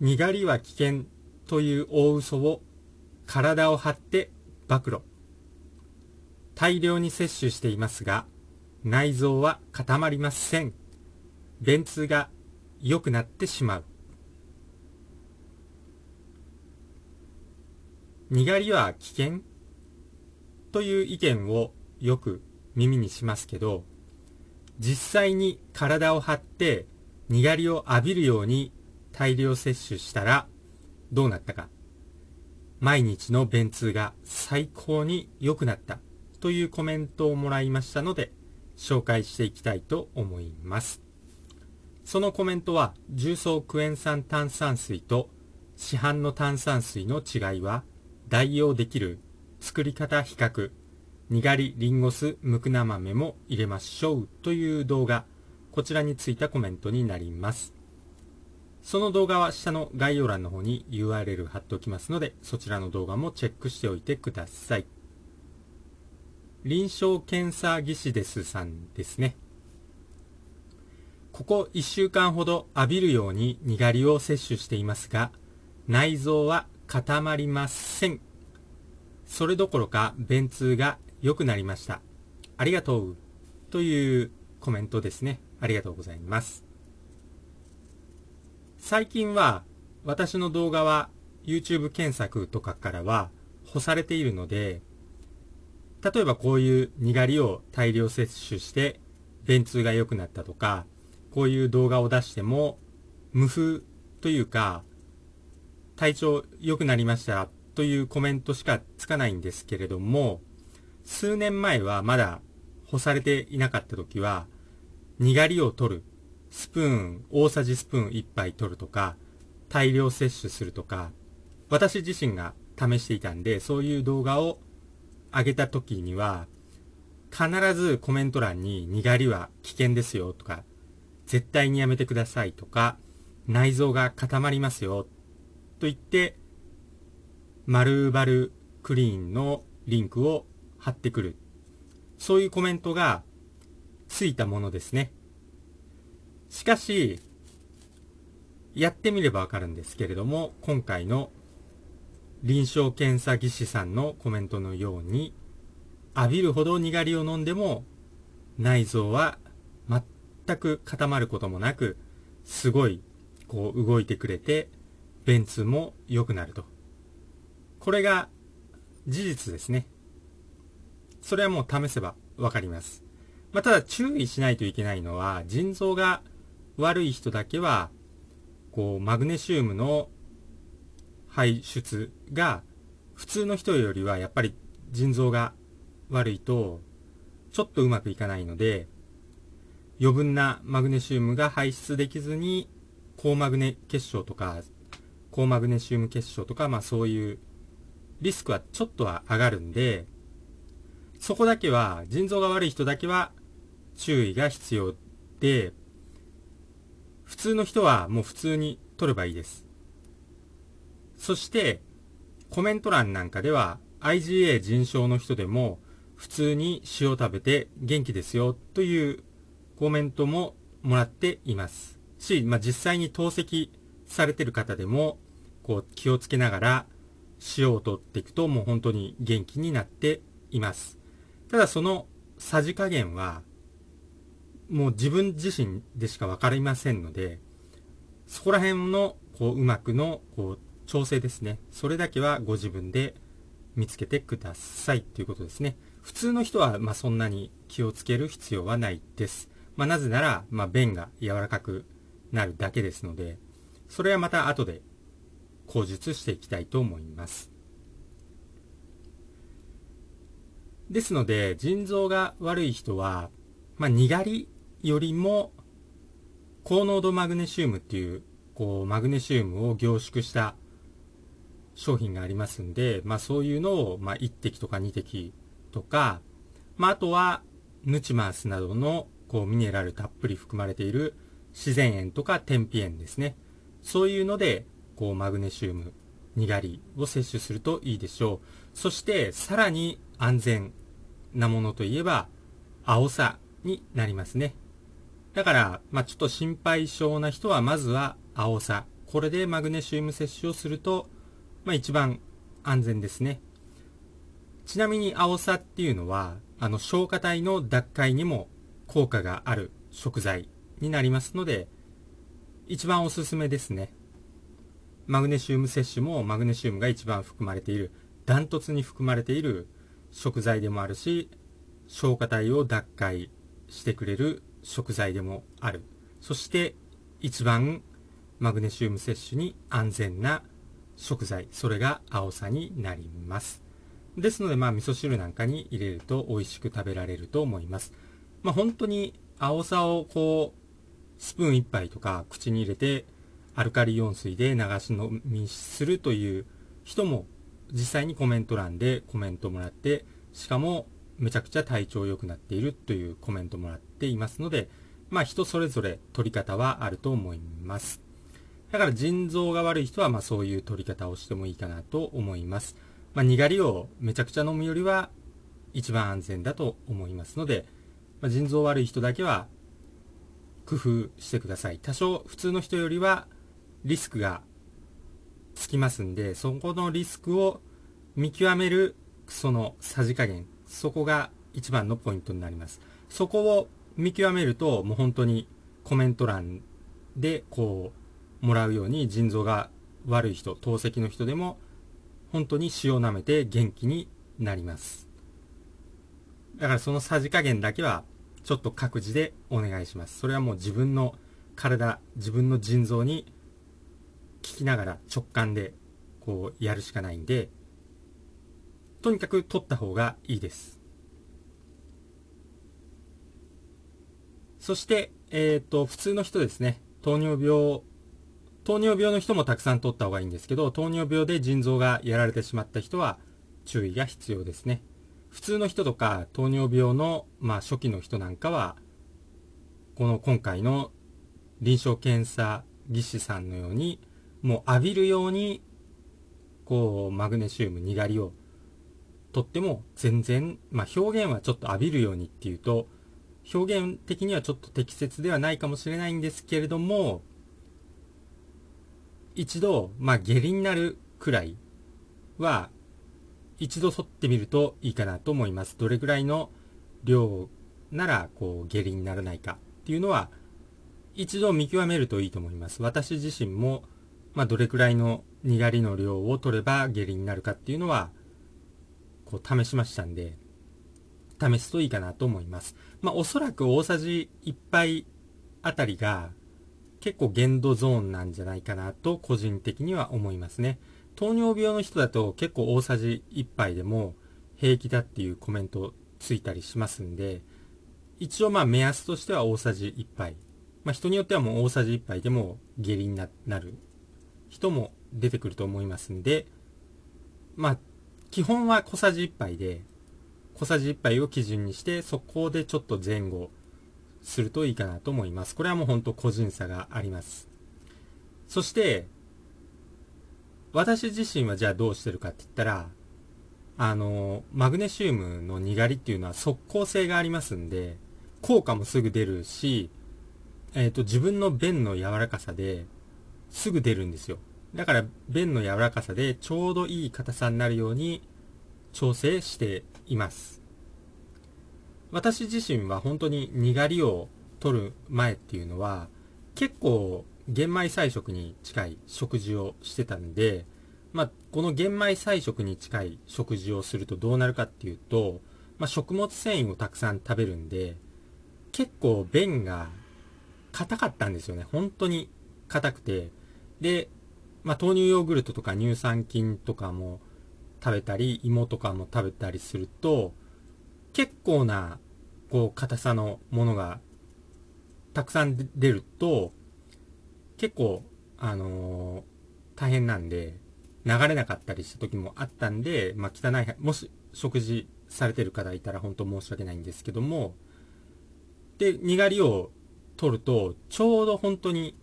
にがりは危険という大嘘を体を張って暴露。大量に摂取していますが、内臓は固まりません。便通が良くなってしまう。にがりは危険という意見をよく耳にしますけど、実際に体を張ってにがりを浴びるように大量摂取したらどうなったか。毎日の便通が最高に良くなったというコメントをもらいましたので紹介していきたいと思います。そのコメントは重曹クエン酸炭酸水と市販の炭酸水の違いは代用できる作り方比較にがりリンゴ酢むくな豆も入れましょうという動画こちらについたコメントになりますその動画は下の概要欄の方に URL 貼っておきますのでそちらの動画もチェックしておいてください臨床検査技師ですさんですねここ1週間ほど浴びるようににがりを摂取していますが内臓は固まりませんそれどころか便通が良くなりました。ありがとう。というコメントですね。ありがとうございます。最近は私の動画は YouTube 検索とかからは干されているので、例えばこういうにがりを大量摂取して便通が良くなったとか、こういう動画を出しても無風というか、体調良くなりましたというコメントしかつかないんですけれども、数年前はまだ干されていなかった時は、にがりを取る、スプーン、大さじスプーン1杯取るとか、大量摂取するとか、私自身が試していたんで、そういう動画を上げた時には、必ずコメント欄ににがりは危険ですよとか、絶対にやめてくださいとか、内臓が固まりますよと言って、丸々クリーンのリンクを貼ってくる。そういうコメントがついたものですね。しかし、やってみればわかるんですけれども、今回の臨床検査技師さんのコメントのように、浴びるほどにがりを飲んでも、内臓は全く固まることもなく、すごい、こう動いてくれて、便通も良くなると。これが事実ですね。それはもう試せばわかります。まあ、ただ注意しないといけないのは、腎臓が悪い人だけは、こう、マグネシウムの排出が普通の人よりはやっぱり腎臓が悪いと、ちょっとうまくいかないので、余分なマグネシウムが排出できずに、高マグネ結晶とか、高マグネシウム結晶とか、まあそういうリスクはちょっとは上がるんで、そこだけは、腎臓が悪い人だけは注意が必要で、普通の人はもう普通に取ればいいです。そして、コメント欄なんかでは IgA 腎症の人でも普通に塩を食べて元気ですよというコメントももらっていますし、まあ、実際に透析されてる方でもこう気をつけながら塩を取っていくともう本当に元気になっています。ただそのさじ加減は、もう自分自身でしか分かりませんので、そこら辺の、こう、うまくの、こう、調整ですね。それだけはご自分で見つけてくださいということですね。普通の人は、まあ、そんなに気をつける必要はないです。まあ、なぜなら、まあ、便が柔らかくなるだけですので、それはまた後で口述していきたいと思います。ですので、腎臓が悪い人は、まあ、にがりよりも、高濃度マグネシウムっていう、こう、マグネシウムを凝縮した商品がありますんで、まあ、そういうのを、まあ、1滴とか2滴とか、まあ、あとは、ヌチマースなどの、こう、ミネラルたっぷり含まれている自然塩とか天日塩ですね。そういうので、こう、マグネシウム、にがりを摂取するといいでしょう。そして、さらに安全なものといえば、青さになりますね。だから、まあ、ちょっと心配性な人は、まずは青さ。これでマグネシウム摂取をすると、まあ一番安全ですね。ちなみにアオサっていうのは、あの消化体の脱解にも効果がある食材になりますので、一番おすすめですね。マグネシウム摂取もマグネシウムが一番含まれている、ダントツに含まれている食材でもあるし、消化体を脱解してくれる食材でもある。そして一番マグネシウム摂取に安全な食材、それが青さになります。ですので、まあ、味噌汁なんかに入れると美味しく食べられると思います。まあ、本当に青さをこう、スプーン1杯とか口に入れてアルカリイオン水で流し飲みするという人も実際にコメント欄でコメントもらって、しかもめちゃくちゃ体調良くなっているというコメントもらっていますので、まあ人それぞれ取り方はあると思います。だから腎臓が悪い人はまあそういう取り方をしてもいいかなと思います。まあにがりをめちゃくちゃ飲むよりは一番安全だと思いますので、まあ、腎臓悪い人だけは工夫してください。多少普通の人よりはリスクがつきますんで、そこのリスクを見極めるそのさじ加減、そこが一番のポイントになります。そこを見極めると、もう本当にコメント欄でこう、もらうように腎臓が悪い人、透析の人でも、本当に血を舐めて元気になります。だからそのさじ加減だけは、ちょっと各自でお願いします。それはもう自分の体、自分の腎臓に聞きながら直感でこうやるしかないんで、とにかく取った方がいいです。そして、えっ、ー、と、普通の人ですね。糖尿病、糖尿病の人もたくさん取った方がいいんですけど、糖尿病で腎臓がやられてしまった人は注意が必要ですね。普通の人とか糖尿病の、まあ、初期の人なんかは、この今回の臨床検査技師さんのように、もう浴びるように、こう、マグネシウム、にがりをとっても全然、まあ、表現はちょっと浴びるようにっていうと、表現的にはちょっと適切ではないかもしれないんですけれども、一度、まあ、下痢になるくらいは、一度取ってみるといいかなと思います。どれくらいの量なら、こう、下痢にならないかっていうのは、一度見極めるといいと思います。私自身も、まあ、どれくらいのにがりの量を取れば下痢になるかっていうのは、こう試しましたんで、試すといいかなと思います。まあ、おそらく大さじ1杯あたりが結構限度ゾーンなんじゃないかなと個人的には思いますね。糖尿病の人だと結構大さじ1杯でも平気だっていうコメントついたりしますんで、一応まあ目安としては大さじ1杯。まあ人によってはもう大さじ1杯でも下痢になる人も出てくると思いますんで、まあ、基本は小さじ1杯で、小さじ1杯を基準にして、そこでちょっと前後するといいかなと思います。これはもうほんと個人差があります。そして、私自身はじゃあどうしてるかって言ったら、あの、マグネシウムのにがりっていうのは速効性がありますんで、効果もすぐ出るし、えっ、ー、と、自分の便の柔らかさですぐ出るんですよ。だから便の柔らかさでちょうどいい硬さになるように調整しています。私自身は本当ににがりを取る前っていうのは結構玄米菜食に近い食事をしてたんで、まあ、この玄米菜食に近い食事をするとどうなるかっていうと、まあ、食物繊維をたくさん食べるんで、結構便が硬かったんですよね。本当に硬くて。で、まあ、豆乳ヨーグルトとか乳酸菌とかも食べたり、芋とかも食べたりすると、結構な、こう、硬さのものがたくさん出ると、結構、あのー、大変なんで、流れなかったりした時もあったんで、まあ、汚い、もし食事されてる方いたら本当申し訳ないんですけども、で、にがりを取ると、ちょうど本当に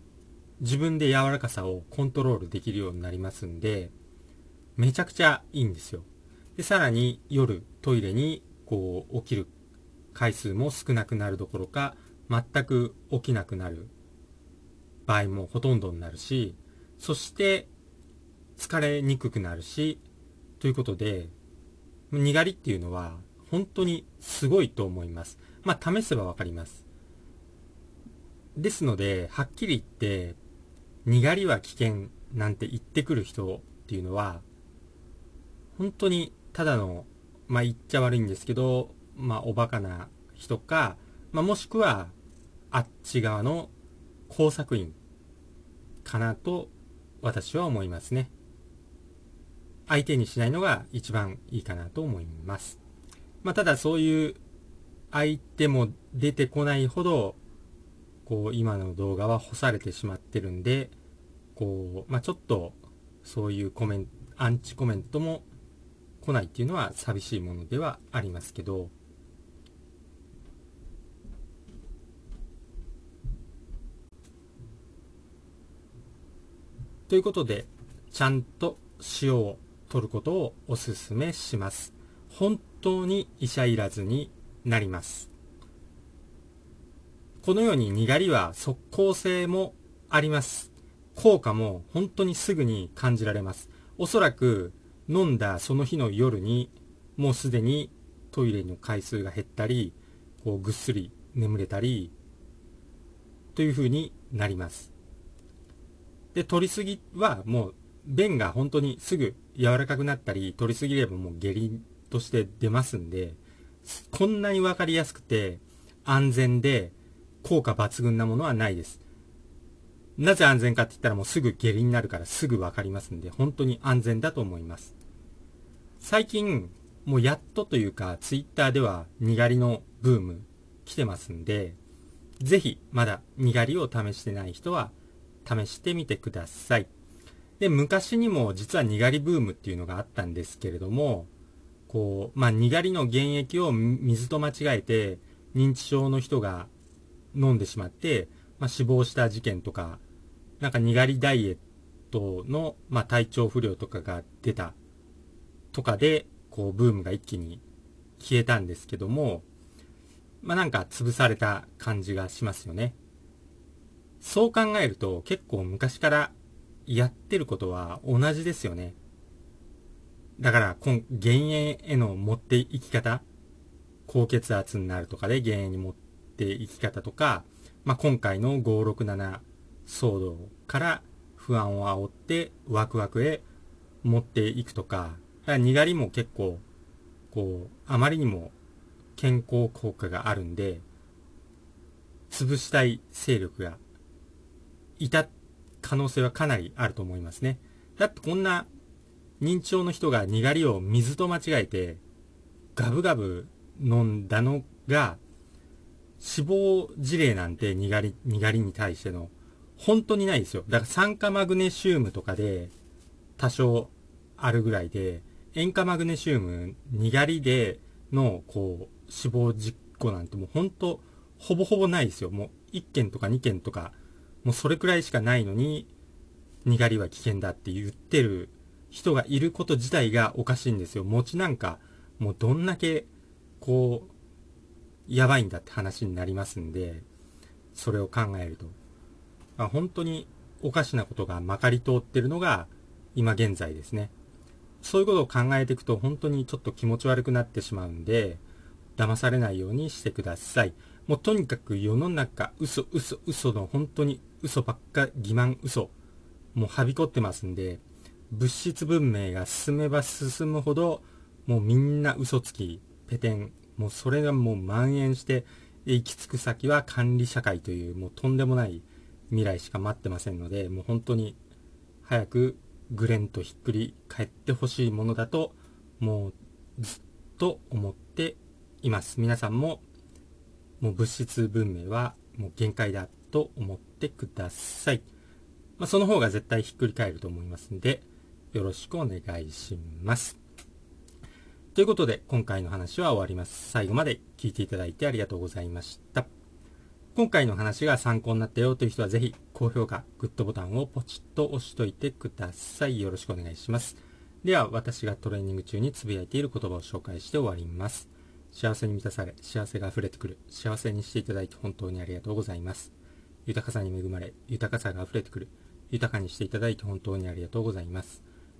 自分で柔らかさをコントロールできるようになりますんで、めちゃくちゃいいんですよ。で、さらに夜トイレにこう起きる回数も少なくなるどころか、全く起きなくなる場合もほとんどになるし、そして疲れにくくなるし、ということで、にがりっていうのは本当にすごいと思います。まあ試せばわかります。ですので、はっきり言って、にがりは危険なんて言ってくる人っていうのは、本当にただの、まあ言っちゃ悪いんですけど、まあおバカな人か、まあもしくはあっち側の工作員かなと私は思いますね。相手にしないのが一番いいかなと思います。まあただそういう相手も出てこないほどこう、今の動画は干されてしまってるんで、こう、まあ、ちょっと、そういうコメン、アンチコメントも来ないっていうのは寂しいものではありますけど、ということで、ちゃんと塩を取ることをお勧めします。本当に医者いらずになります。このようににがりは即効性もあります。効果も本当にすぐに感じられます。おそらく飲んだその日の夜にもうすでにトイレの回数が減ったり、こうぐっすり眠れたり、という風になります。で、取りすぎはもう便が本当にすぐ柔らかくなったり、取りすぎればもう下痢として出ますんで、こんなにわかりやすくて安全で効果抜群なものはないです。なぜ安全かって言ったらもうすぐ下痢になるからすぐわかりますんで、本当に安全だと思います。最近、もうやっとというか、ツイッターではにがりのブーム来てますんで、ぜひまだにがりを試してない人は試してみてください。で、昔にも実はにがりブームっていうのがあったんですけれども、こう、まあ、にがりの原液を水と間違えて認知症の人が飲んでしまって、まあ、死亡した事件とか、なんかにがりダイエットの、まあ、体調不良とかが出たとかで、こう、ブームが一気に消えたんですけども、まあ、なんか潰された感じがしますよね。そう考えると結構昔からやってることは同じですよね。だから、減塩への持っていき方、高血圧になるとかで減塩に持っていき方とか、まあ、今回の567騒動から不安を煽ってワクワクへ持っていくとか、かにがりも結構、こう、あまりにも健康効果があるんで、潰したい勢力がいた可能性はかなりあると思いますね。だってこんな認知症の人がにがりを水と間違えてガブガブ飲んだのが死亡事例なんてにがり、にがりに対しての、本当にないですよ。だから酸化マグネシウムとかで多少あるぐらいで、塩化マグネシウム、にがりでの、こう、死亡事故なんてもう本当、ほぼほぼないですよ。もう1件とか2件とか、もうそれくらいしかないのに、にがりは危険だって言ってる人がいること自体がおかしいんですよ。餅なんか、もうどんだけ、こう、やばいんだって話になりますんで、それを考えると。あ本当におかしなことがまかり通ってるのが今現在ですね。そういうことを考えていくと本当にちょっと気持ち悪くなってしまうんで、騙されないようにしてください。もうとにかく世の中嘘嘘嘘の本当に嘘ばっか欺瞞嘘。もうはびこってますんで、物質文明が進めば進むほど、もうみんな嘘つき、ペテン、もうそれがもう蔓延して行き着く先は管理社会というもうとんでもない未来しか待ってませんので、もう本当に早くグレンとひっくり返ってほしいものだと、もうずっと思っています。皆さんも、もう物質文明はもう限界だと思ってください。まあ、その方が絶対ひっくり返ると思いますんで、よろしくお願いします。ということで、今回の話は終わります。最後まで聞いていただいてありがとうございました。今回の話が参考になったよという人はぜひ、高評価、グッドボタンをポチッと押しといてください。よろしくお願いします。では、私がトレーニング中につぶやいている言葉を紹介して終わります。幸せに満たされ、幸せが溢れてくる。幸せにしていただいて本当にありがとうございます。豊かさに恵まれ、豊かさが溢れてくる。豊かにしていただいて本当にありがとうございます。